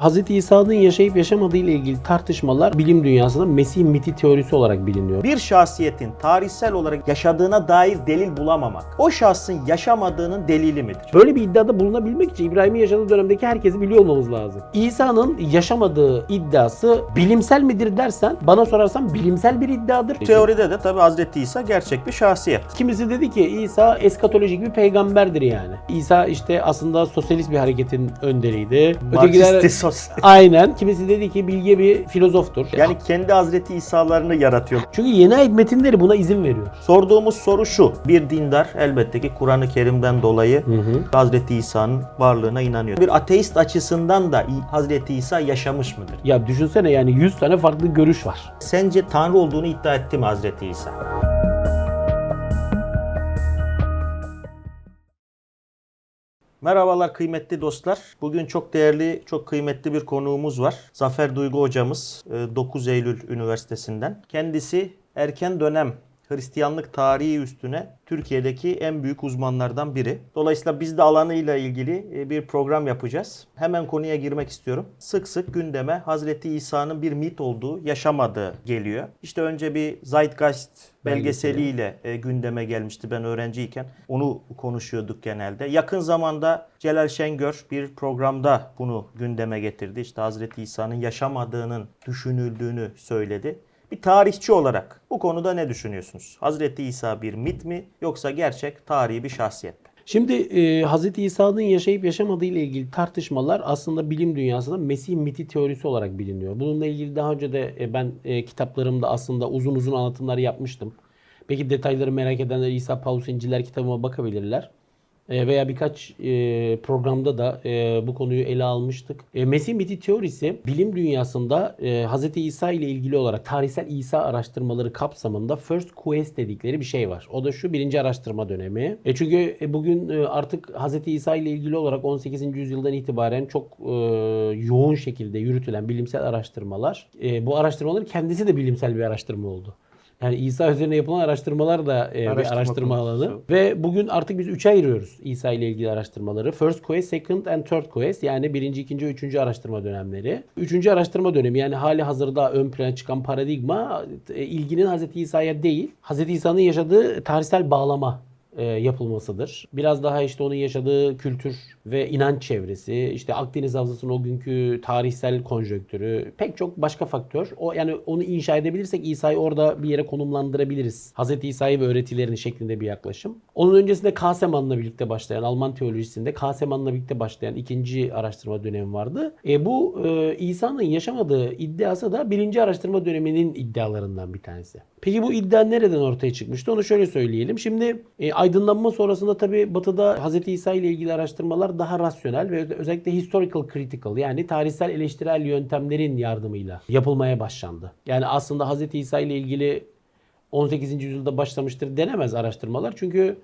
Hz. İsa'nın yaşayıp yaşamadığı ile ilgili tartışmalar bilim dünyasında Mesih miti teorisi olarak biliniyor. Bir şahsiyetin tarihsel olarak yaşadığına dair delil bulamamak, o şahsın yaşamadığının delili midir? Böyle bir iddiada bulunabilmek için İbrahim'in yaşadığı dönemdeki herkesi biliyor olmamız lazım. İsa'nın yaşamadığı iddiası bilimsel midir dersen bana sorarsan bilimsel bir iddiadır. Teoride de tabi Hazreti İsa gerçek bir şahsiyet. Kimisi dedi ki İsa eskatolojik bir peygamberdir yani. İsa işte aslında sosyalist bir hareketin önderiydi. Marksisti sosyal. Aynen. Kimisi dedi ki bilge bir filozoftur. Yani kendi Hazreti İsa'larını yaratıyor. Çünkü yeni ayet metinleri buna izin veriyor. Sorduğumuz soru şu. Bir dindar elbette ki Kur'an-ı Kerim'den dolayı Hazreti İsa'nın varlığına inanıyor. Bir ateist açısından da Hazreti İsa yaşamış mıdır? Ya düşünsene yani 100 tane farklı görüş var. Sence Tanrı olduğunu iddia etti mi Hazreti İsa? Merhabalar kıymetli dostlar. Bugün çok değerli, çok kıymetli bir konuğumuz var. Zafer Duygu hocamız e, 9 Eylül Üniversitesi'nden. Kendisi erken dönem Hristiyanlık tarihi üstüne Türkiye'deki en büyük uzmanlardan biri. Dolayısıyla biz de alanıyla ilgili e, bir program yapacağız. Hemen konuya girmek istiyorum. Sık sık gündeme Hazreti İsa'nın bir mit olduğu, yaşamadığı geliyor. İşte önce bir Zeitgeist belgeseliyle e, gündeme gelmişti ben öğrenciyken. Onu konuşuyorduk genelde. Yakın zamanda Celal Şengör bir programda bunu gündeme getirdi. İşte Hazreti İsa'nın yaşamadığının düşünüldüğünü söyledi. Bir tarihçi olarak bu konuda ne düşünüyorsunuz? Hazreti İsa bir mit mi yoksa gerçek tarihi bir şahsiyet mi? Şimdi e, Hz. İsa'nın yaşayıp yaşamadığı ile ilgili tartışmalar aslında bilim dünyasında Mesih miti teorisi olarak biliniyor. Bununla ilgili daha önce de e, ben e, kitaplarımda aslında uzun uzun anlatımlar yapmıştım. Peki detayları merak edenler İsa Paulus İnciller kitabıma bakabilirler. E, veya birkaç e, programda da e, bu konuyu ele almıştık. Mesih miti teorisi bilim dünyasında Hz. İsa ile ilgili olarak tarihsel İsa araştırmaları kapsamında First Quest dedikleri bir şey var. O da şu birinci araştırma dönemi. Çünkü bugün artık Hz. İsa ile ilgili olarak 18. yüzyıldan itibaren çok yoğun şekilde yürütülen bilimsel araştırmalar. bu araştırmaların kendisi de bilimsel bir araştırma oldu. Yani İsa üzerine yapılan araştırmalar da e, bir Araştırma araştırma konusu. alanı. Ve bugün artık biz üçe ayırıyoruz İsa ile ilgili araştırmaları. First quest, second and third quest yani birinci, ikinci, üçüncü araştırma dönemleri. Üçüncü araştırma dönemi yani hali hazırda ön plana çıkan paradigma e, ilginin Hz. İsa'ya değil, Hz. İsa'nın yaşadığı tarihsel bağlama e, yapılmasıdır. Biraz daha işte onun yaşadığı kültür ve inanç çevresi, işte Akdeniz Havzası'nın o günkü tarihsel konjonktürü, pek çok başka faktör. O yani onu inşa edebilirsek İsa'yı orada bir yere konumlandırabiliriz. Hz. İsa'yı ve öğretilerini şeklinde bir yaklaşım. Onun öncesinde Kaseman'la birlikte başlayan, Alman teolojisinde Kaseman'la birlikte başlayan ikinci araştırma dönemi vardı. E, bu e, İsa'nın yaşamadığı iddiası da birinci araştırma döneminin iddialarından bir tanesi. Peki bu iddia nereden ortaya çıkmıştı? Onu şöyle söyleyelim. Şimdi e, aydınlanma sonrasında tabi Batı'da Hz. İsa ile ilgili araştırmalar daha rasyonel ve özellikle historical critical yani tarihsel eleştirel yöntemlerin yardımıyla yapılmaya başlandı. Yani aslında Hz. İsa ile ilgili 18. yüzyılda başlamıştır denemez araştırmalar. Çünkü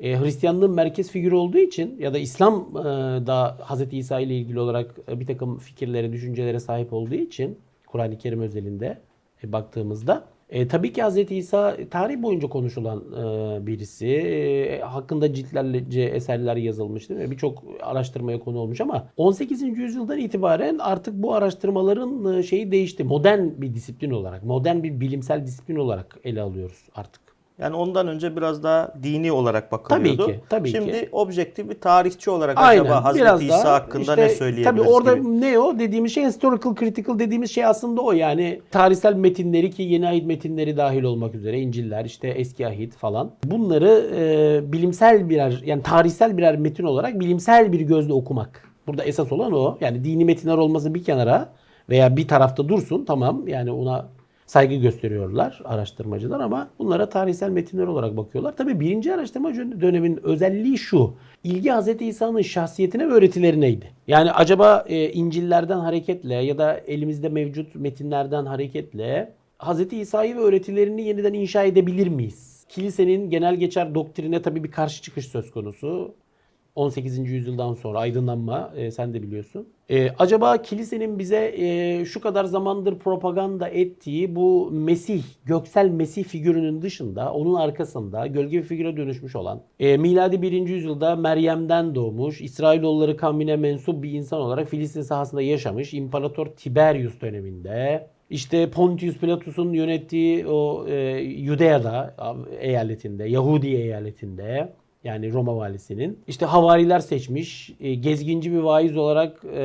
e, Hristiyanlığın merkez figürü olduğu için ya da İslam e, da Hz. İsa ile ilgili olarak e, bir takım fikirlere, düşüncelere sahip olduğu için Kur'an-ı Kerim özelinde baktığımızda e, tabii ki Hz. İsa tarih boyunca konuşulan e, birisi. E, hakkında ciltlerce eserler yazılmış değil mi? Birçok araştırmaya konu olmuş ama 18. yüzyıldan itibaren artık bu araştırmaların e, şeyi değişti. Modern bir disiplin olarak, modern bir bilimsel disiplin olarak ele alıyoruz artık. Yani ondan önce biraz daha dini olarak bakılıyordu. Tabii ki, tabii Şimdi ki. objektif bir tarihçi olarak Aynen. acaba Hazreti biraz İsa daha hakkında işte, ne söyleyebiliriz Tabii orada gibi. ne o dediğimiz şey historical critical dediğimiz şey aslında o yani tarihsel metinleri ki yeni ahit metinleri dahil olmak üzere İncil'ler işte eski ahit falan bunları e, bilimsel birer yani tarihsel birer metin olarak bilimsel bir gözle okumak. Burada esas olan o. Yani dini metinler olması bir kenara veya bir tarafta dursun tamam yani ona saygı gösteriyorlar araştırmacılar ama bunlara tarihsel metinler olarak bakıyorlar. Tabii birinci araştırma dönemin özelliği şu. İlgi Hz. İsa'nın şahsiyetine ve öğretilerineydi. Yani acaba e, İncil'lerden hareketle ya da elimizde mevcut metinlerden hareketle Hz. İsa'yı ve öğretilerini yeniden inşa edebilir miyiz? Kilisenin genel geçer doktrine tabii bir karşı çıkış söz konusu. 18. yüzyıldan sonra aydınlanma e, sen de biliyorsun. E, acaba kilisenin bize e, şu kadar zamandır propaganda ettiği bu Mesih, göksel Mesih figürünün dışında onun arkasında gölge bir figüre dönüşmüş olan e, miladi 1. yüzyılda Meryem'den doğmuş, İsrailoğulları kavmine mensup bir insan olarak Filistin sahasında yaşamış İmparator Tiberius döneminde işte Pontius Pilatus'un yönettiği o e, Yudea'da eyaletinde, Yahudi eyaletinde yani Roma valisinin işte havariler seçmiş, e, gezginci bir vaiz olarak e,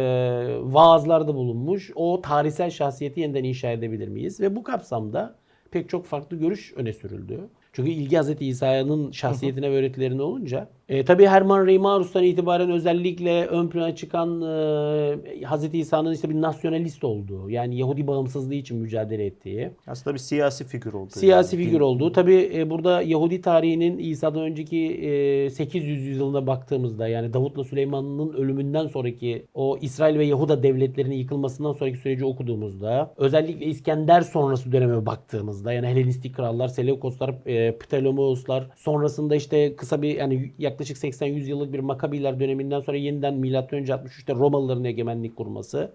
vaazlarda bulunmuş. O tarihsel şahsiyeti yeniden inşa edebilir miyiz? Ve bu kapsamda pek çok farklı görüş öne sürüldü. Çünkü ilgi Hz. İsa'nın şahsiyetine ve öğretilerine olunca. E, tabii Herman Reimarus'tan itibaren özellikle ön plana çıkan e, Hz. İsa'nın işte bir nasyonalist olduğu, yani Yahudi bağımsızlığı için mücadele ettiği, Aslında bir siyasi figür oldu. siyasi yani. figür olduğu. Tabii e, burada Yahudi tarihinin İsa'dan önceki e, 800 yüzyılına baktığımızda yani Davut'la Süleyman'ın ölümünden sonraki o İsrail ve Yahuda devletlerinin yıkılmasından sonraki süreci okuduğumuzda özellikle İskender sonrası döneme baktığımızda yani Helenistik krallar, Seleukoslar, e, Ptolemeoslar sonrasında işte kısa bir yani yaklaşık 80-100 yıllık bir Makabiler döneminden sonra yeniden önce 63'te Romalıların egemenlik kurması.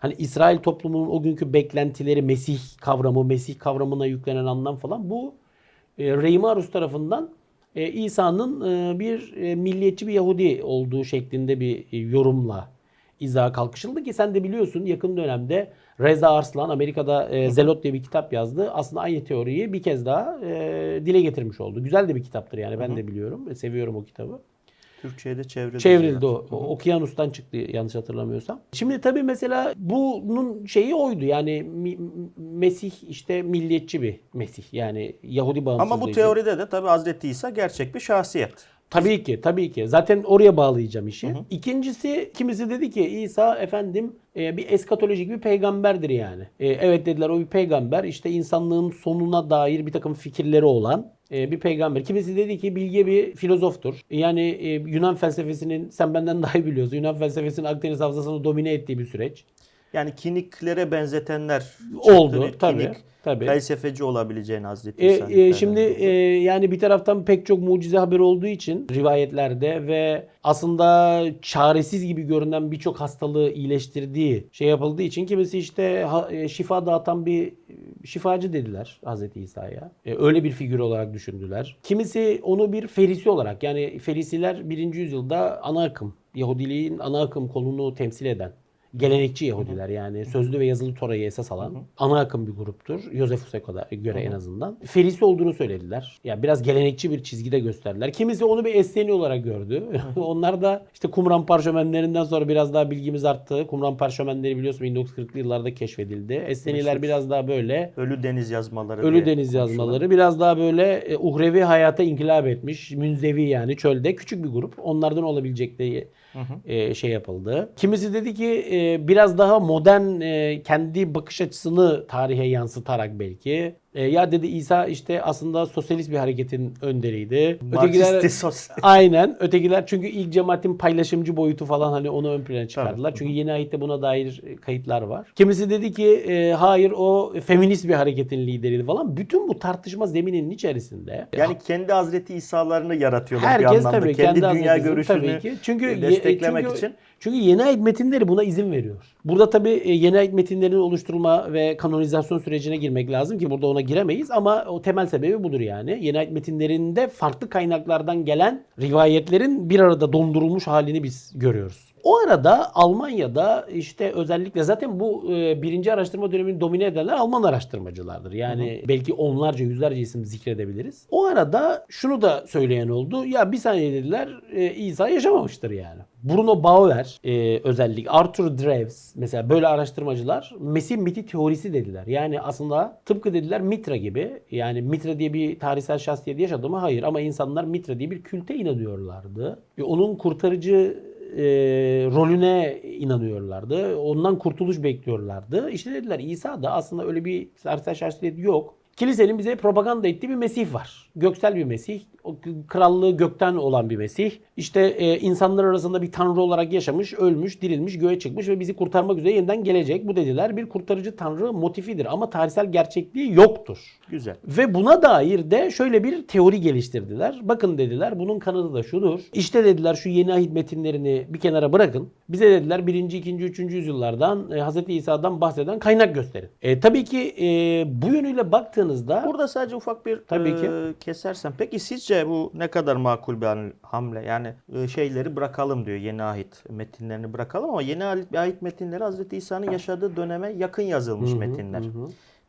Hani İsrail toplumunun o günkü beklentileri Mesih kavramı, Mesih kavramına yüklenen anlam falan bu e, Reimarus tarafından e, İsa'nın e, bir e, milliyetçi bir Yahudi olduğu şeklinde bir e, yorumla izaha kalkışıldı ki sen de biliyorsun yakın dönemde Reza Arslan Amerika'da e, Zelot diye bir kitap yazdı. Aslında aynı teoriyi bir kez daha e, dile getirmiş oldu. Güzel de bir kitaptır yani ben de biliyorum seviyorum o kitabı. Türkçe'ye de çevrildi. Çevrildi o. o Okyanus'tan çıktı yanlış hatırlamıyorsam. Şimdi tabii mesela bunun şeyi oydu. Yani Mesih işte milliyetçi bir Mesih. Yani Yahudi bağımsızlığı. Ama bu teoride de tabii Hazreti İsa gerçek bir şahsiyet. Tabii ki, tabii ki. Zaten oraya bağlayacağım işi. İkincisi, kimisi dedi ki İsa efendim e, bir eskatolojik bir peygamberdir yani. E, evet dediler o bir peygamber. İşte insanlığın sonuna dair bir takım fikirleri olan e, bir peygamber. Kimisi dedi ki bilge bir filozoftur. Yani e, Yunan felsefesinin sen benden daha iyi biliyorsun. Yunan felsefesinin Akdeniz havzasını domine ettiği bir süreç. Yani kiniklere benzetenler. Oldu, tabii, Kinik, tabii. felsefeci olabileceğini Hazreti E, e, şimdi e, yani bir taraftan pek çok mucize haberi olduğu için rivayetlerde ve aslında çaresiz gibi görünen birçok hastalığı iyileştirdiği şey yapıldığı için kimisi işte ha- e, şifa dağıtan bir e, şifacı dediler Hazreti İsa'ya. E, öyle bir figür olarak düşündüler. Kimisi onu bir ferisi olarak yani ferisiler 1. yüzyılda ana akım Yahudiliğin ana akım kolunu temsil eden gelenekçi Yahudiler yani sözlü ve yazılı Tora'yı esas alan ana akım bir gruptur. Josephus'a kadar göre en azından. Ferisi olduğunu söylediler. Ya biraz gelenekçi bir çizgide gösterdiler. Kimisi onu bir Esteni olarak gördü. Onlar da işte Kumran parşömenlerinden sonra biraz daha bilgimiz arttı. Kumran parşömenleri biliyorsun 1940'lı yıllarda keşfedildi. Esteniler Meşhur. biraz daha böyle Ölü deniz yazmaları. Ölü diye deniz yazmaları biraz daha böyle e, uhrevi hayata inkılap etmiş. Münzevi yani çölde küçük bir grup. Onlardan olabilecekleri e, şey yapıldı. Kimisi dedi ki e, biraz daha modern e, kendi bakış açısını tarihe yansıtarak belki. E, ya dedi İsa işte aslında sosyalist bir hareketin önderiydi. Sosyal. Aynen. Ötekiler çünkü ilk cemaatin paylaşımcı boyutu falan hani onu ön plana çıkardılar. Tabii. Çünkü yeni ayette buna dair e, kayıtlar var. Kimisi dedi ki e, hayır o feminist bir hareketin lideriydi falan. Bütün bu tartışma zemininin içerisinde Yani kendi Hazreti İsa'larını yaratıyorlar bir herkes anlamda. tabii kendi, kendi dünya görüşünü tabii ki. Çünkü desteklemek çünkü- için. Çünkü yeni ayet metinleri buna izin veriyor. Burada tabii e, yeni ayet metinlerinin oluşturulma ve kanonizasyon sürecine girmek lazım ki burada ona giremeyiz ama o temel sebebi budur yani. Yeni metinlerinde farklı kaynaklardan gelen rivayetlerin bir arada dondurulmuş halini biz görüyoruz. O arada Almanya'da işte özellikle zaten bu e, birinci araştırma dönemini domine edenler Alman araştırmacılardır. Yani belki onlarca yüzlerce isim zikredebiliriz. O arada şunu da söyleyen oldu. Ya bir saniye dediler e, İsa yaşamamıştır yani. Bruno Bauer e, özellikle Arthur Dreves mesela böyle araştırmacılar Mesih miti teorisi dediler. Yani aslında tıpkı dediler Mitra gibi yani Mitra diye bir tarihsel şahsiyet yaşadı mı? Hayır ama insanlar Mitra diye bir külte inanıyorlardı. Ve onun kurtarıcı e, rolüne inanıyorlardı. Ondan kurtuluş bekliyorlardı. İşte dediler İsa da aslında öyle bir tarihsel şahsiyet yok. Kilisenin bize propaganda ettiği bir Mesih var. Göksel bir Mesih. Krallığı gökten olan bir Mesih. İşte e, insanlar arasında bir tanrı olarak yaşamış, ölmüş, dirilmiş, göğe çıkmış ve bizi kurtarmak üzere yeniden gelecek. Bu dediler bir kurtarıcı tanrı motifidir ama tarihsel gerçekliği yoktur. Güzel. Ve buna dair de şöyle bir teori geliştirdiler. Bakın dediler bunun kanıtı da şudur. İşte dediler şu yeni ahit metinlerini bir kenara bırakın. Bize dediler 1. 2. 3. yüzyıllardan e, Hz. İsa'dan bahseden kaynak gösterin. E, tabii ki e, bu yönüyle baktığınızda Burada sadece ufak bir Tabii e, ki. Kesersen. Peki sizce bu ne kadar makul bir ham- hamle? Yani e, şeyleri bırakalım diyor yeni ahit metinlerini bırakalım ama yeni ahit, metinleri Hazreti İsa'nın yaşadığı döneme yakın yazılmış metinler.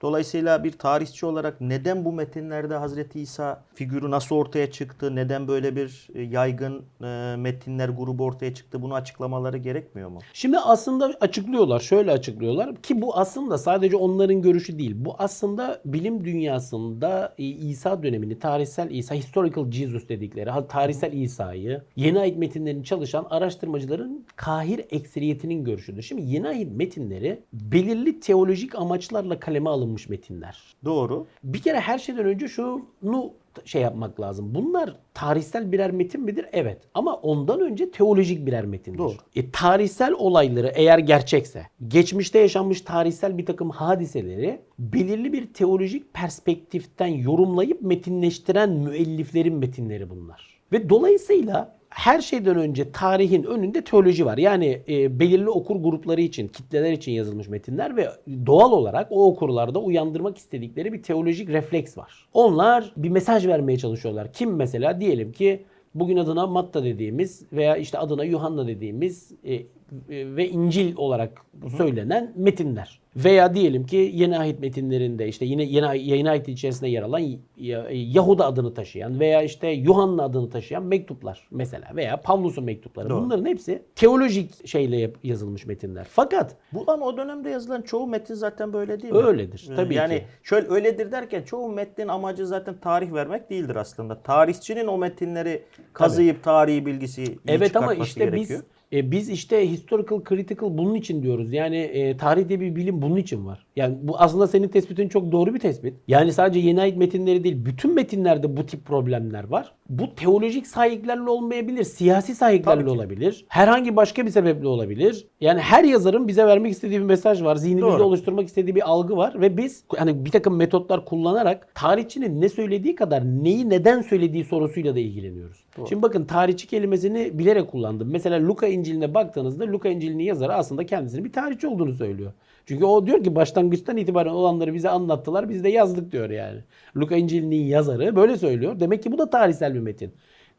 Dolayısıyla bir tarihçi olarak neden bu metinlerde Hazreti İsa figürü nasıl ortaya çıktı? Neden böyle bir e, yaygın e, metinler grubu ortaya çıktı? Bunu açıklamaları gerekmiyor mu? Şimdi aslında açıklıyorlar, şöyle açıklıyorlar ki bu aslında sadece onların görüşü değil. Bu aslında bilim dünyasında e, İsa dönemini, tarihsel İsa, historical Jesus dedikleri, tarihsel İsa'yı, yeni ait metinlerini çalışan araştırmacıların kahir ekseriyetinin görüşüdür. Şimdi yeni ait metinleri belirli teolojik amaçlarla kaleme alınmış metinler. Doğru. Bir kere her şeyden önce şunu şey yapmak lazım. Bunlar tarihsel birer metin midir? Evet. Ama ondan önce teolojik birer metindir. Doğru. E, tarihsel olayları eğer gerçekse, geçmişte yaşanmış tarihsel bir takım hadiseleri belirli bir teolojik perspektiften yorumlayıp metinleştiren müelliflerin metinleri bunlar. Ve dolayısıyla her şeyden önce tarihin önünde teoloji var. Yani e, belirli okur grupları için, kitleler için yazılmış metinler ve doğal olarak o okurlarda uyandırmak istedikleri bir teolojik refleks var. Onlar bir mesaj vermeye çalışıyorlar. Kim mesela diyelim ki bugün adına Matta dediğimiz veya işte adına Yuhanna dediğimiz e, ve İncil olarak söylenen metinler. Veya diyelim ki yeni ahit metinlerinde işte yine yeni, yeni ahit içerisinde yer alan Ya- Yahuda adını taşıyan veya işte Yuhanna adını taşıyan mektuplar mesela veya Pavlus'un mektupları. Doğru. Bunların hepsi teolojik şeyle yazılmış metinler. Fakat Bu ama o dönemde yazılan çoğu metin zaten böyle değil mi? Öyledir, Ee, tabii yani ki. şöyle öyledir derken çoğu metnin amacı zaten tarih vermek değildir aslında. Tarihçinin o metinleri kazıyıp tarihi bilgisi Evet ama işte gerekiyor. biz e, biz işte historical critical bunun için diyoruz. Yani e, tarih diye bir bilim bunun için var. Yani bu aslında senin tespitin çok doğru bir tespit. Yani sadece yeni ait metinleri değil, bütün metinlerde bu tip problemler var. Bu teolojik sahiplerle olmayabilir, siyasi sahiplerle olabilir. Herhangi başka bir sebeple olabilir. Yani her yazarın bize vermek istediği bir mesaj var. Zihnimizde Doğru. oluşturmak istediği bir algı var ve biz hani bir takım metotlar kullanarak tarihçinin ne söylediği kadar neyi neden söylediği sorusuyla da ilgileniyoruz. Şimdi bakın tarihçi kelimesini bilerek kullandım. Mesela Luka İncil'ine baktığınızda Luka İncil'inin yazarı aslında kendisinin bir tarihçi olduğunu söylüyor. Çünkü o diyor ki başlangıçtan itibaren olanları bize anlattılar biz de yazdık diyor yani. Luka İncil'inin yazarı böyle söylüyor. Demek ki bu da tarihsel bir metin.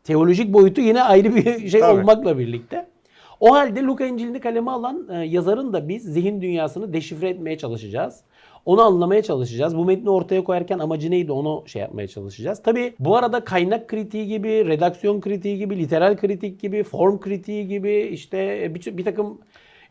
Teolojik boyutu yine ayrı bir şey Tabii. olmakla birlikte. O halde Luka İncil'ini kaleme alan e, yazarın da biz zihin dünyasını deşifre etmeye çalışacağız. Onu anlamaya çalışacağız. Bu metni ortaya koyarken amacı neydi onu şey yapmaya çalışacağız. Tabi bu arada kaynak kritiği gibi, redaksiyon kritiği gibi, literal kritik gibi, form kritiği gibi işte bir, bir takım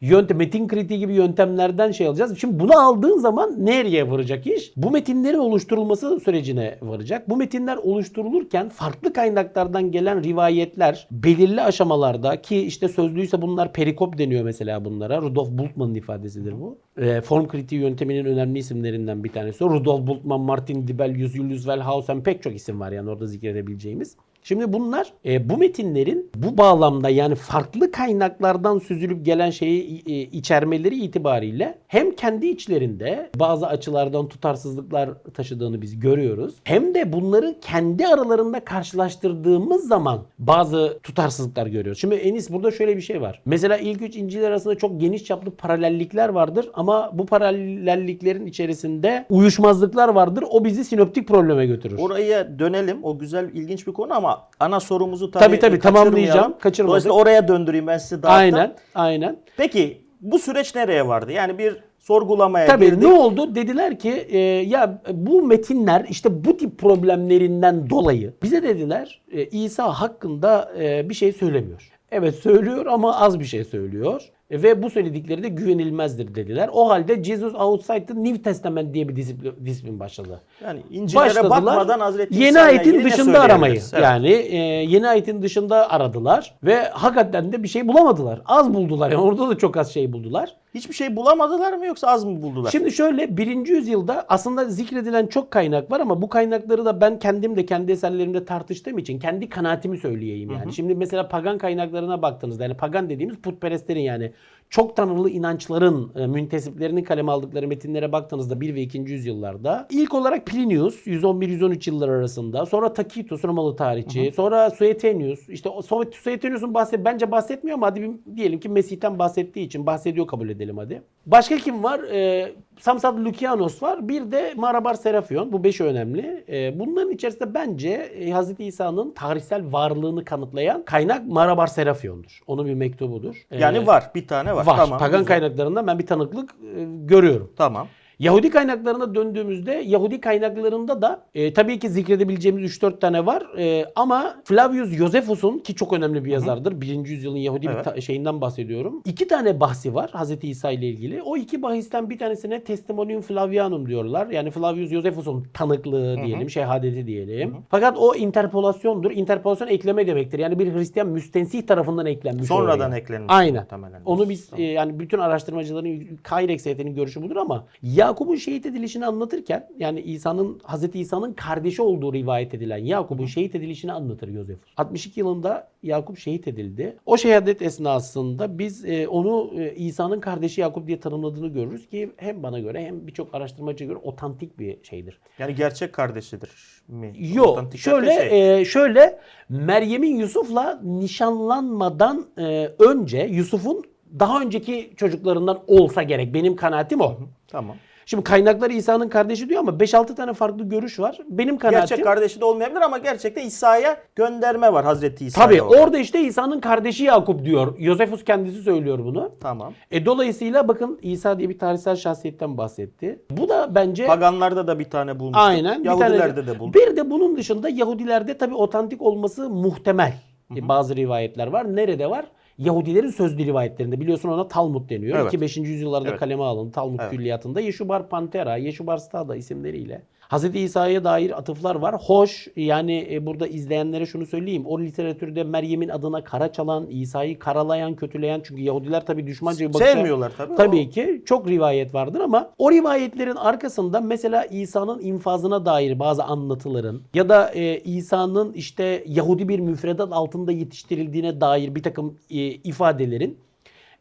yöntem, metin kritiği gibi yöntemlerden şey alacağız. Şimdi bunu aldığın zaman nereye varacak iş? Bu metinlerin oluşturulması sürecine varacak. Bu metinler oluşturulurken farklı kaynaklardan gelen rivayetler belirli aşamalarda ki işte sözlüyse bunlar perikop deniyor mesela bunlara. Rudolf Bultmann'ın ifadesidir bu. E, form kritiği yönteminin önemli isimlerinden bir tanesi. Rudolf Bultmann, Martin Dibelius, Julius Wellhausen pek çok isim var yani orada zikredebileceğimiz. Şimdi bunlar e, bu metinlerin bu bağlamda yani farklı kaynaklardan süzülüp gelen şeyi e, içermeleri itibariyle hem kendi içlerinde bazı açılardan tutarsızlıklar taşıdığını biz görüyoruz. Hem de bunları kendi aralarında karşılaştırdığımız zaman bazı tutarsızlıklar görüyoruz. Şimdi Enis burada şöyle bir şey var. Mesela ilk üç İncil arasında çok geniş çaplı paralellikler vardır ama bu paralelliklerin içerisinde uyuşmazlıklar vardır. O bizi sinoptik probleme götürür. Oraya dönelim. O güzel, ilginç bir konu ama ana sorumuzu tabii, Tabii, tabii, tamamlayacağım. Kaçırmadık. Dolayısıyla oraya döndüreyim ben sizi dağıttım. Aynen, aynen. Peki bu süreç nereye vardı? Yani bir sorgulamaya Tabii girdik. ne oldu? Dediler ki e, ya bu metinler işte bu tip problemlerinden dolayı bize dediler e, İsa hakkında e, bir şey söylemiyor. Evet söylüyor ama az bir şey söylüyor. E, ve bu söyledikleri de güvenilmezdir dediler. O halde Jesus Outside the New Testament diye bir disiplin, disiplin başladı. Yani İncil'lere bakmadan Hazreti yeni ayetin dışında aramayı. Evet. Yani e, yeni ayetin dışında aradılar ve hakikaten de bir şey bulamadılar. Az buldular. Yani orada da çok az şey buldular. Hiçbir şey bulamadılar mı yoksa az mı buldular? Şimdi şöyle birinci yüzyılda aslında zikredilen çok kaynak var ama bu kaynakları da ben kendim de kendi eserlerimde tartıştığım için kendi kanaatimi söyleyeyim yani. Şimdi mesela pagan kaynaklarına baktığınızda yani pagan dediğimiz putperestlerin yani çok tanrılı inançların e, müntesiplerinin kaleme aldıkları metinlere baktığınızda 1 ve 2. yüzyıllarda ilk olarak Plinius 111-113 yıllar arasında sonra Tacitus Romalı tarihçi sonra Suetonius işte o Su- Suetonius'un bahset bence bahsetmiyor ama hadi bir- diyelim ki Mesih'ten bahsettiği için bahsediyor kabul edelim hadi. Başka kim var? Ee, Samsat Lukianos var. Bir de Marabar Serafion. Bu beşi önemli. Ee, bunların içerisinde bence e, Hz. İsa'nın tarihsel varlığını kanıtlayan kaynak Marabar Serafion'dur. Onun bir mektubudur. Ee, yani var. Bir tane var. Var. Tamam. Pagan güzel. kaynaklarından ben bir tanıklık e, görüyorum. Tamam. Yahudi kaynaklarına döndüğümüzde Yahudi kaynaklarında da e, tabii ki zikredebileceğimiz 3-4 tane var E, ama Flavius Josephus'un ki çok önemli bir yazardır. 1. yüzyılın Yahudi bir Evet. ta- şeyinden bahsediyorum. İki tane bahsi var Hz. İsa ile ilgili. O iki bahisten bir tanesine Testimonium Flavianum diyorlar. Yani Flavius Josephus'un tanıklığı diyelim, şehadeti diyelim. Fakat o interpolasyondur. Interpolasyon ekleme demektir. Yani bir Hristiyan müstensih tarafından eklenmiş Sonradan oraya. eklenmiş. Aynen. muhtemelen. Onu biz e, yani bütün araştırmacıların Kayrex heyetinin görüşü budur ama Yakup'un şehit edilişini anlatırken yani İsa'nın Hazreti İsa'nın kardeşi olduğu rivayet edilen Yakup'un şehit edilişini anlatır Yosefus. 62 yılında Yakup şehit edildi. O şehadet esnasında biz e, onu e, İsa'nın kardeşi Yakup diye tanımladığını görürüz ki hem bana göre hem birçok araştırmacıya göre otantik bir şeydir. Yani gerçek kardeşidir mi? Yok. Şöyle şey. e, şöyle Meryem'in Yusuf'la nişanlanmadan e, önce Yusuf'un daha önceki çocuklarından olsa gerek. Benim kanaatim o. Tamam. Şimdi kaynaklar İsa'nın kardeşi diyor ama 5-6 tane farklı görüş var. Benim kanaatim Gerçek kardeşi de olmayabilir ama gerçekte İsa'ya gönderme var Hazreti İsa'ya. Tabii orada. orada işte İsa'nın kardeşi Yakup diyor. Yosefus kendisi söylüyor bunu. Tamam. E dolayısıyla bakın İsa diye bir tarihsel şahsiyetten bahsetti. Bu da bence Paganlarda da bir tane bulmuş. Aynen. Yahudilerde tane- de bulduk. Bir de bunun dışında Yahudilerde tabii otantik olması muhtemel. E, Bazı rivayetler var. Nerede var? Yahudilerin sözlü rivayetlerinde biliyorsun ona Talmud deniyor. Evet. 2-5. yüzyıllarda Evet. kaleme alındı Talmud Evet. külliyatında. Yeşubar Pantera, Yeşubar Stada isimleriyle. Hz. İsa'ya dair atıflar var. Hoş yani e, burada izleyenlere şunu söyleyeyim. O literatürde Meryem'in adına kara çalan, İsa'yı karalayan, kötüleyen çünkü Yahudiler tabii düşmanca bir bakışa- Sevmiyorlar tabii. Tabii ki çok rivayet vardır ama o rivayetlerin arkasında mesela İsa'nın infazına dair bazı anlatıların ya da e, İsa'nın işte Yahudi bir müfredat altında yetiştirildiğine dair bir takım e, ifadelerin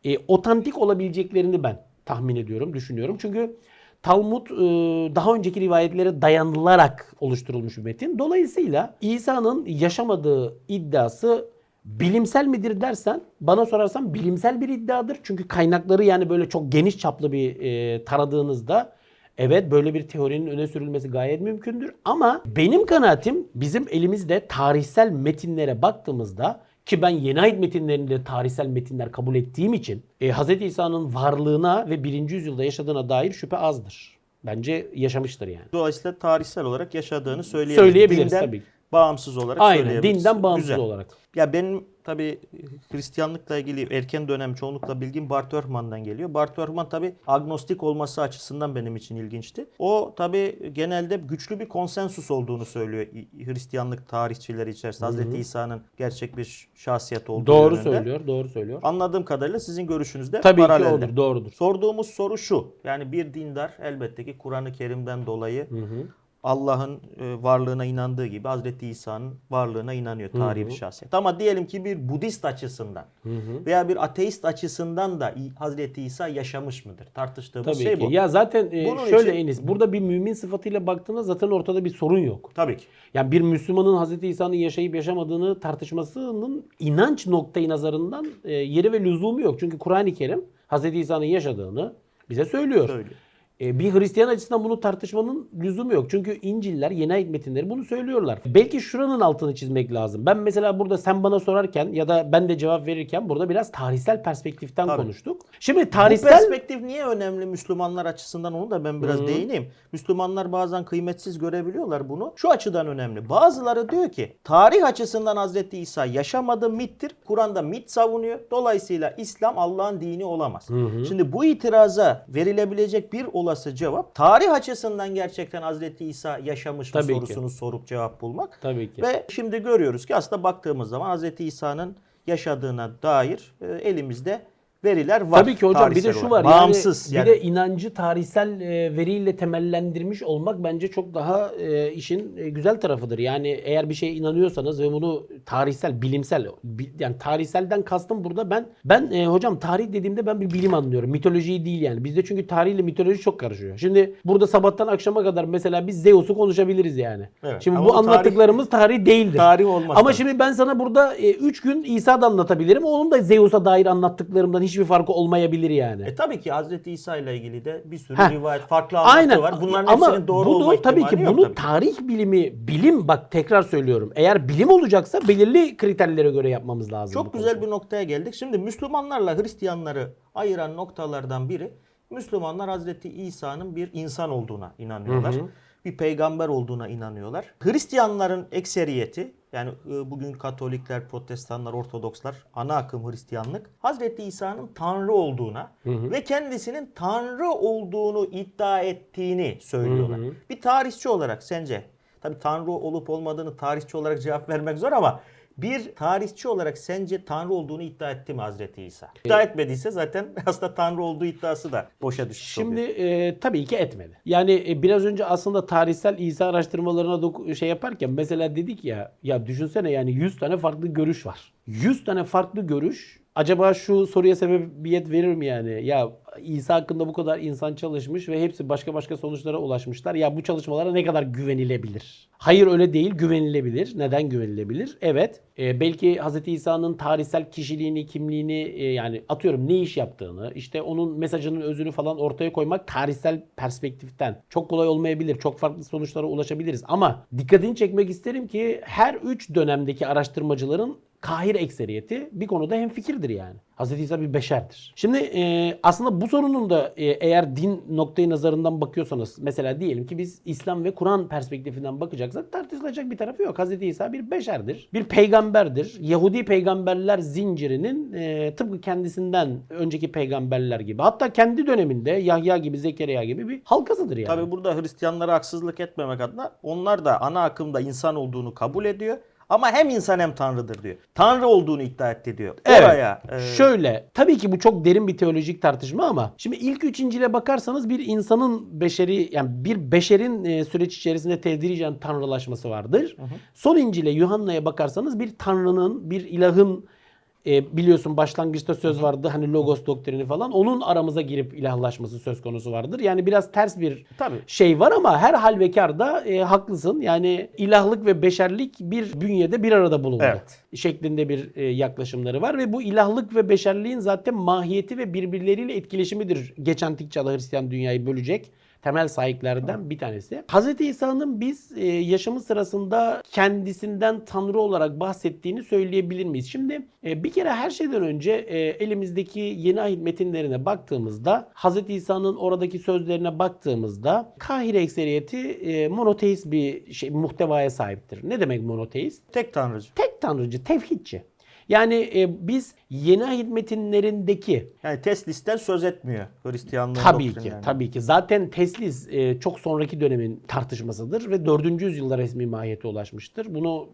e, otantik olabileceklerini ben tahmin ediyorum, düşünüyorum. Çünkü Talmud e, daha önceki rivayetlere dayanılarak oluşturulmuş bir metin. Dolayısıyla İsa'nın yaşamadığı iddiası bilimsel midir dersen bana sorarsan bilimsel bir iddiadır. Çünkü kaynakları yani böyle çok geniş çaplı bir e, taradığınızda evet böyle bir teorinin öne sürülmesi gayet mümkündür. Ama benim kanaatim bizim elimizde tarihsel metinlere baktığımızda ki ben yeni ait metinlerini de tarihsel metinler kabul ettiğim için e, Hz. İsa'nın varlığına ve 1. yüzyılda yaşadığına dair şüphe azdır. Bence yaşamıştır yani. Dolayısıyla tarihsel olarak yaşadığını söyleyebiliriz. Söyleyebiliriz Dinden tabii. Bağımsız olarak Aynen söyleyebiliriz. dinden bağımsız Güzel. olarak. Ya benim tabii Hristiyanlıkla ilgili erken dönem çoğunlukla bilgim Bart Ehrman'dan geliyor. Bart Ehrman tabii agnostik olması açısından benim için ilginçti. O tabii genelde güçlü bir konsensus olduğunu söylüyor Hristiyanlık tarihçileri içerisinde. Hazreti İsa'nın gerçek bir şahsiyet olduğu Doğru yönünde. söylüyor, doğru söylüyor. Anladığım kadarıyla sizin görüşünüzde Tabii ki paralelde. odur, doğrudur. Sorduğumuz soru şu. Yani bir dindar elbette ki Kur'an-ı Kerim'den dolayı Allah'ın e, varlığına inandığı gibi Hazreti İsa'nın varlığına inanıyor tarihi bir şahsiyet. Ama diyelim ki bir Budist açısından veya bir ateist açısından da Hazreti İsa yaşamış mıdır? Tartıştığımız Tabii şey ki. bu. Ya zaten e, Bunun şöyle için- Enis, burada bir mümin sıfatıyla baktığında zaten ortada bir sorun yok. Tabii ki. Yani bir Müslümanın Hazreti İsa'nın yaşayıp yaşamadığını tartışmasının inanç noktayı nazarından e, yeri ve lüzumu yok. Çünkü Kur'an-ı Kerim Hazreti İsa'nın yaşadığını bize söylüyor. Söylüyor. E, bir Hristiyan açısından bunu tartışmanın lüzumu yok. Çünkü İncil'ler, yeni ait metinleri bunu söylüyorlar. Belki şuranın altını çizmek lazım. Ben mesela burada sen bana sorarken ya da ben de cevap verirken burada biraz tarihsel perspektiften Tabii. konuştuk. Şimdi Bu tarihsel... perspektif niye önemli Müslümanlar açısından onu da ben biraz Hı. değineyim. Müslümanlar bazen kıymetsiz görebiliyorlar bunu. Şu açıdan önemli. Bazıları diyor ki tarih açısından Hazreti İsa yaşamadı mittir. Kur'an'da mit savunuyor. Dolayısıyla İslam Allah'ın dini olamaz. Şimdi bu itiraza verilebilecek bir olası cevap tarih açısından gerçekten Hazreti İsa yaşamış mı Tabii ki. sorusunu sorup cevap bulmak. Tabii ki. Ve şimdi görüyoruz ki aslında baktığımız zaman Hazreti İsa'nın yaşadığına dair e, elimizde veriler var. Tabii ki hocam bir de şu olarak. var. Yani Bağımsız yani. Yani bir de inancı tarihsel e, veriyle temellendirmiş olmak bence çok daha e, işin e, güzel tarafıdır. Yani eğer bir şeye inanıyorsanız ve bunu tarihsel, bilimsel bi- yani tarihselden kastım burada ben ben hocam tarih dediğimde ben bir bilim anlıyorum. Mitolojiyi değil yani. Bizde çünkü tarihle mitoloji çok karışıyor. Şimdi burada sabahtan akşama kadar mesela biz Zeus'u konuşabiliriz yani. Evet, Şimdi bu o tarih- anlattıklarımız tarih değildir. Tarih olmaz Ama tabii. şimdi ben sana burada 3 gün İsa da anlatabilirim. Onun da Zeus'a dair anlattıklarımdan hiçbir farkı olmayabilir yani. E tabii ki Hazreti İsa ile ilgili de bir sürü Heh. rivayet, farklı anlatı var. Bunların Ama hepsinin doğru bunu olma tabii ki bunu tabii. tarih bilimi, bilim bak tekrar söylüyorum. Eğer bilim olacaksa belirli kriterlere göre yapmamız lazım. Çok güzel konuda. bir noktaya geldik. Şimdi Müslümanlarla Hristiyanları ayıran noktalardan biri Müslümanlar Hazreti İsa'nın bir insan olduğuna inanıyorlar. Bir peygamber olduğuna inanıyorlar. Hristiyanların ekseriyeti yani e, bugün Katolikler, Protestanlar, Ortodokslar, ana akım Hristiyanlık Hazreti İsa'nın Tanrı olduğuna ve kendisinin Tanrı olduğunu iddia ettiğini söylüyorlar. Bir tarihçi olarak sence? Tabi Tanrı olup olmadığını tarihçi olarak cevap vermek zor ama bir tarihçi olarak sence Tanrı olduğunu iddia etti mi Hazreti İsa? İddia etmediyse zaten aslında Tanrı olduğu iddiası da boşa düşmüş Şimdi oluyor. e, tabii ki etmedi. Yani e, biraz önce aslında tarihsel İsa araştırmalarına şey yaparken mesela dedik ya ya düşünsene yani 100 tane farklı görüş var. 100 tane farklı görüş acaba şu soruya sebebiyet verir mi yani? Ya İsa hakkında bu kadar insan çalışmış ve hepsi başka başka sonuçlara ulaşmışlar. Ya bu çalışmalara ne kadar güvenilebilir? Hayır öyle değil güvenilebilir. Neden güvenilebilir? Evet e, belki Hz. İsa'nın tarihsel kişiliğini, kimliğini e, yani atıyorum ne iş yaptığını, işte onun mesajının özünü falan ortaya koymak tarihsel perspektiften çok kolay olmayabilir. Çok farklı sonuçlara ulaşabiliriz. Ama dikkatini çekmek isterim ki her üç dönemdeki araştırmacıların Kahir ekseriyeti bir konuda hemfikirdir yani. Hazreti İsa bir beşerdir. Şimdi e, aslında bu sorunun da e, eğer din noktayı nazarından bakıyorsanız mesela diyelim ki biz İslam ve Kur'an perspektifinden bakacaksak tartışılacak bir tarafı yok. Hazreti İsa bir beşerdir. Bir peygamberdir. Yahudi peygamberler zincirinin e, tıpkı kendisinden önceki peygamberler gibi hatta kendi döneminde Yahya gibi Zekeriya gibi bir halkasıdır yani. Tabi burada Hristiyanlara haksızlık etmemek adına onlar da ana akımda insan olduğunu kabul ediyor. Ama hem insan hem Tanrı'dır diyor. Tanrı olduğunu iddia etti diyor. Evet. Oraya e, Şöyle, tabii ki bu çok derin bir teolojik tartışma ama şimdi ilk üç İncil'e bakarsanız bir insanın beşeri yani bir beşerin e, süreç içerisinde tedricen tanrılaşması vardır. Son İncil'e Yuhanna'ya bakarsanız bir tanrının, bir ilahın e, biliyorsun başlangıçta söz vardı hani logos doktrini falan onun aramıza girip ilahlaşması söz konusu vardır. Yani biraz ters bir Tabii. şey var ama her halvekarda e, haklısın. Yani ilahlık ve beşerlik bir bünyede bir arada bulundu. Evet. Şeklinde bir e, yaklaşımları var ve bu ilahlık ve beşerliğin zaten mahiyeti ve birbirleriyle etkileşimidir. Geç antik çağda Hristiyan dünyayı bölecek temel sahiplerden bir tanesi. Hz. İsa'nın biz e, yaşamı sırasında kendisinden Tanrı olarak bahsettiğini söyleyebilir miyiz? Şimdi e, bir kere her şeyden önce e, elimizdeki yeni ahit metinlerine baktığımızda Hz. İsa'nın oradaki sözlerine baktığımızda Kahire ekseriyeti e, monoteist bir şey muhtevaya sahiptir. Ne demek monoteist? Tek Tanrıcı. Tek tanrıcı, tevhidçi. Yani e, biz yeni ahit metinlerindeki Yani Teslisten söz etmiyor Hristiyanlığın Tabii ki, yani. tabii ki. Zaten teslis e, çok sonraki dönemin tartışmasıdır ve 4. yüzyılda resmi mahiyete ulaşmıştır. Bunu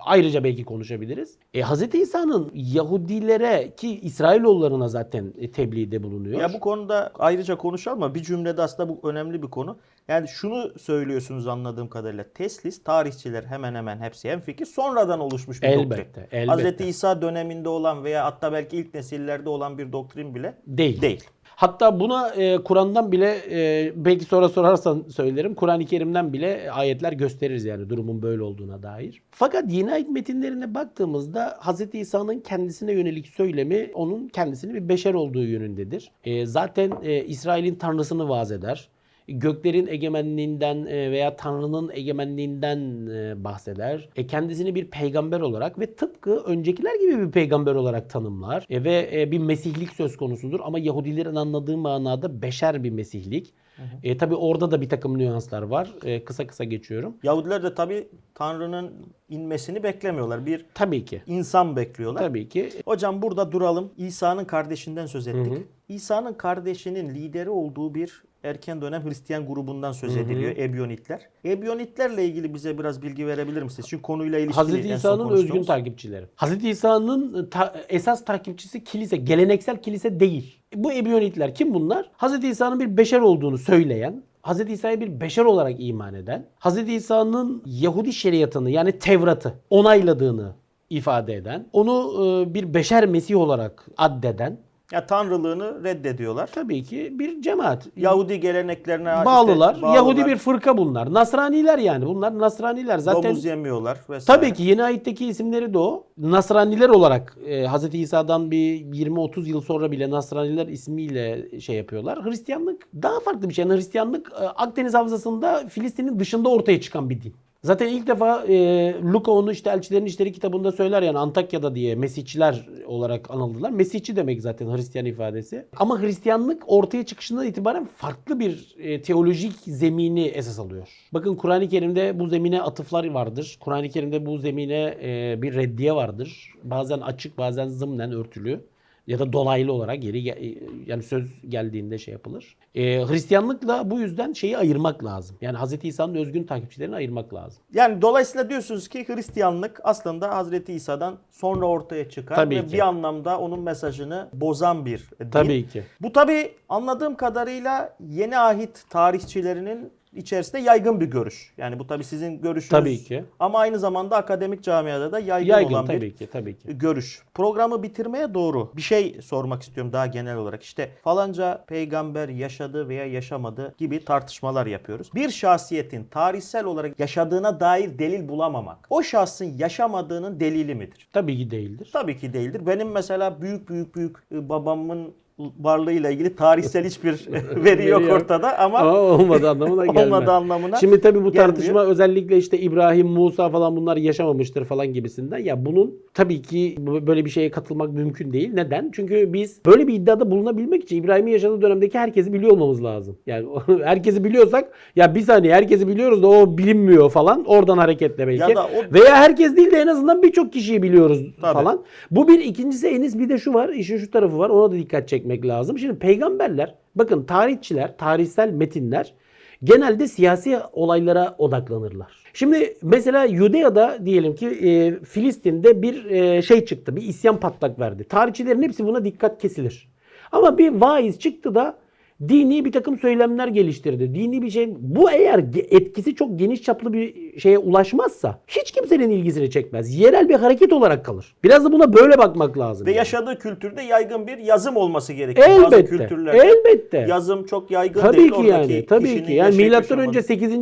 ayrıca belki konuşabiliriz. E, Hz. İsa'nın Yahudilere ki İsrailoğullarına zaten e, tebliğde bulunuyor. Ya bu konuda ayrıca konuşalım ama bir cümlede aslında bu önemli bir konu. Yani şunu söylüyorsunuz anladığım kadarıyla. Teslis tarihçiler hemen hemen hepsi hem fikir sonradan oluşmuş bir Elbette, doktrin. elbette. Hazreti İsa döneminde olan veya hatta belki ilk nesillerde olan bir doktrin bile Değil. değil. Hatta buna e, Kur'an'dan bile e, belki sonra sorarsan söylerim. Kur'an-ı Kerim'den bile ayetler gösteririz yani durumun böyle olduğuna dair. Fakat yeni ayet metinlerine baktığımızda Hz. İsa'nın kendisine yönelik söylemi onun kendisini bir beşer olduğu yönündedir. E, zaten e, İsrail'in tanrısını vaaz eder. Göklerin egemenliğinden e, veya Tanrı'nın egemenliğinden e, bahseder. E, kendisini bir peygamber olarak ve tıpkı öncekiler gibi bir peygamber olarak tanımlar. E, ve e, bir mesihlik söz konusudur ama Yahudilerin anladığı manada beşer bir mesihlik. E, tabi orada da bir takım nüanslar var. E, kısa kısa geçiyorum. Yahudiler de tabii Tanrı'nın inmesini beklemiyorlar. Bir Tabii ki. insan bekliyorlar. Tabii ki. Hocam burada duralım. İsa'nın kardeşinden söz ettik. İsa'nın kardeşinin lideri olduğu bir erken dönem Hristiyan grubundan söz ediliyor. Ebyonitler. Ebyonitlerle ilgili bize biraz bilgi verebilir misiniz? Çünkü konuyla ilişkili. Hazreti İsa'nın özgün takipçileri. Hazreti İsa'nın ta- esas takipçisi kilise, geleneksel kilise değil. Bu Ebiyonitler kim bunlar? Hazreti İsa'nın bir beşer olduğunu söyleyen, Hazreti İsa'ya bir beşer olarak iman eden, Hazreti İsa'nın Yahudi şeriatını yani Tevrat'ı onayladığını ifade eden, onu e, bir beşer Mesih olarak addeden Ya tanrılığını reddediyorlar. tabii ki bir cemaat. Yahudi geleneklerine işte Bağlılar. bağlılar. Yahudi bir fırka bunlar. Nasraniler yani. Bunlar Nasraniler. Zaten Domuz yemiyorlar vesaire. Tabii ki yeni ayetteki isimleri de o. Nasraniler olarak e, Hz. İsa'dan bir 20-30 yıl sonra bile Nasraniler ismiyle şey yapıyorlar. Hristiyanlık daha farklı bir şey. Yani Hristiyanlık e, Akdeniz Havzası'nda Filistin'in dışında ortaya çıkan bir din. Zaten ilk defa e, Luka onu işte Elçilerin İşleri kitabında söyler yani Antakya'da diye Mesihçiler olarak anıldılar. Mesihçi demek zaten Hristiyan ifadesi. Ama Hristiyanlık ortaya çıkışından itibaren farklı bir e, teolojik zemini esas alıyor. Bakın Kur'an-ı Kerim'de bu zemine atıflar vardır. Kur'an-ı Kerim'de bu zemine e, bir reddiye vardır. Bazen açık bazen zımnen örtülü ya da dolaylı olarak geri ge- yani söz geldiğinde şey yapılır. E, Hristiyanlıkla bu yüzden şeyi ayırmak lazım. Yani Hz. İsa'nın özgün takipçilerini ayırmak lazım. Yani dolayısıyla diyorsunuz ki Hristiyanlık aslında Hazreti İsa'dan sonra ortaya çıkan Tabii ve ki. bir anlamda onun mesajını bozan bir din. Tabii ki. Bu tabii anladığım kadarıyla yeni ahit tarihçilerinin içerisinde yaygın bir görüş. Yani bu tabii sizin görüşünüz. Tabii ki. Ama aynı zamanda akademik camiada da yaygın, Yaygın olan tabii bir ki tabii ki. görüş. Programı bitirmeye doğru bir şey sormak istiyorum daha genel olarak. İşte falanca peygamber yaşadı veya yaşamadı gibi tartışmalar yapıyoruz. Bir şahsiyetin tarihsel olarak yaşadığına dair delil bulamamak o şahsın yaşamadığının delili midir? Tabii ki değildir. Tabii ki değildir. Benim mesela büyük büyük büyük e, babamın varlığıyla ilgili tarihsel hiçbir veri yok ortada ama Ama olmadı anlamına gelmez. olmadığı anlamına Şimdi tabii bu gelmiyor. tartışma özellikle işte İbrahim, Musa falan bunlar yaşamamıştır falan gibisinden. Ya bunun tabii ki böyle bir şeye katılmak mümkün değil. Neden? Çünkü biz böyle bir iddiada bulunabilmek için İbrahim'in yaşadığı dönemdeki herkesi biliyor olmamız lazım. Yani herkesi biliyorsak ya bir saniye herkesi biliyoruz da o bilinmiyor falan. Oradan hareketle belki. Ya da o- Veya herkes değil de en azından birçok kişiyi biliyoruz Tabii. falan. Bu bir. ikincisi Enis bir de şu var. işin şu tarafı var. Ona da dikkat çekmek lazım. Şimdi peygamberler bakın tarihçiler, tarihsel metinler genelde siyasi olaylara odaklanırlar. Şimdi mesela Yudea'da diyelim ki e, Filistin'de bir e, şey çıktı. Bir isyan patlak verdi. Tarihçilerin hepsi buna dikkat kesilir. Ama bir vaiz çıktı da dini bir takım söylemler geliştirdi. Dini bir şey. Bu eğer etkisi çok geniş çaplı bir şeye ulaşmazsa hiç kimsenin ilgisini çekmez. Yerel bir hareket olarak kalır. Biraz da buna böyle bakmak lazım. ve yani. yaşadığı kültürde yaygın bir yazım olması gerekiyor. Bazı Elbette. kültürlerde Elbette. yazım çok yaygın Tabii değil. ki yani. Tabii ki. Yani milattan önce 8.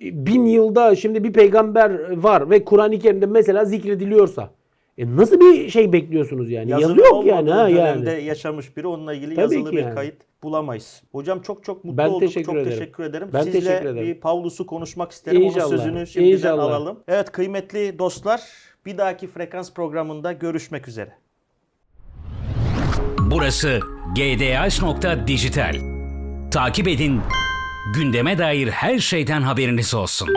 bin yılda şimdi bir peygamber var ve Kur'an-ı Kerim'de mesela zikrediliyorsa e nasıl bir şey bekliyorsunuz yani? Yazı, Yazılı yok yani ha yani. yaşamış biri onunla ilgili Tabii yazılı bir yani. kayıt bulamayız. Hocam çok çok mutlu Ben olduk. teşekkür çok ederim. teşekkür ederim. Ben Sizle teşekkür ederim. bir Pavlus'u konuşmak isterim. İnşallah. Onun sözünü şimdiden İnşallah. alalım. Evet kıymetli dostlar bir dahaki frekans programında görüşmek üzere. Burası gdh.dijital. Takip edin, gündeme dair her şeyden haberiniz olsun.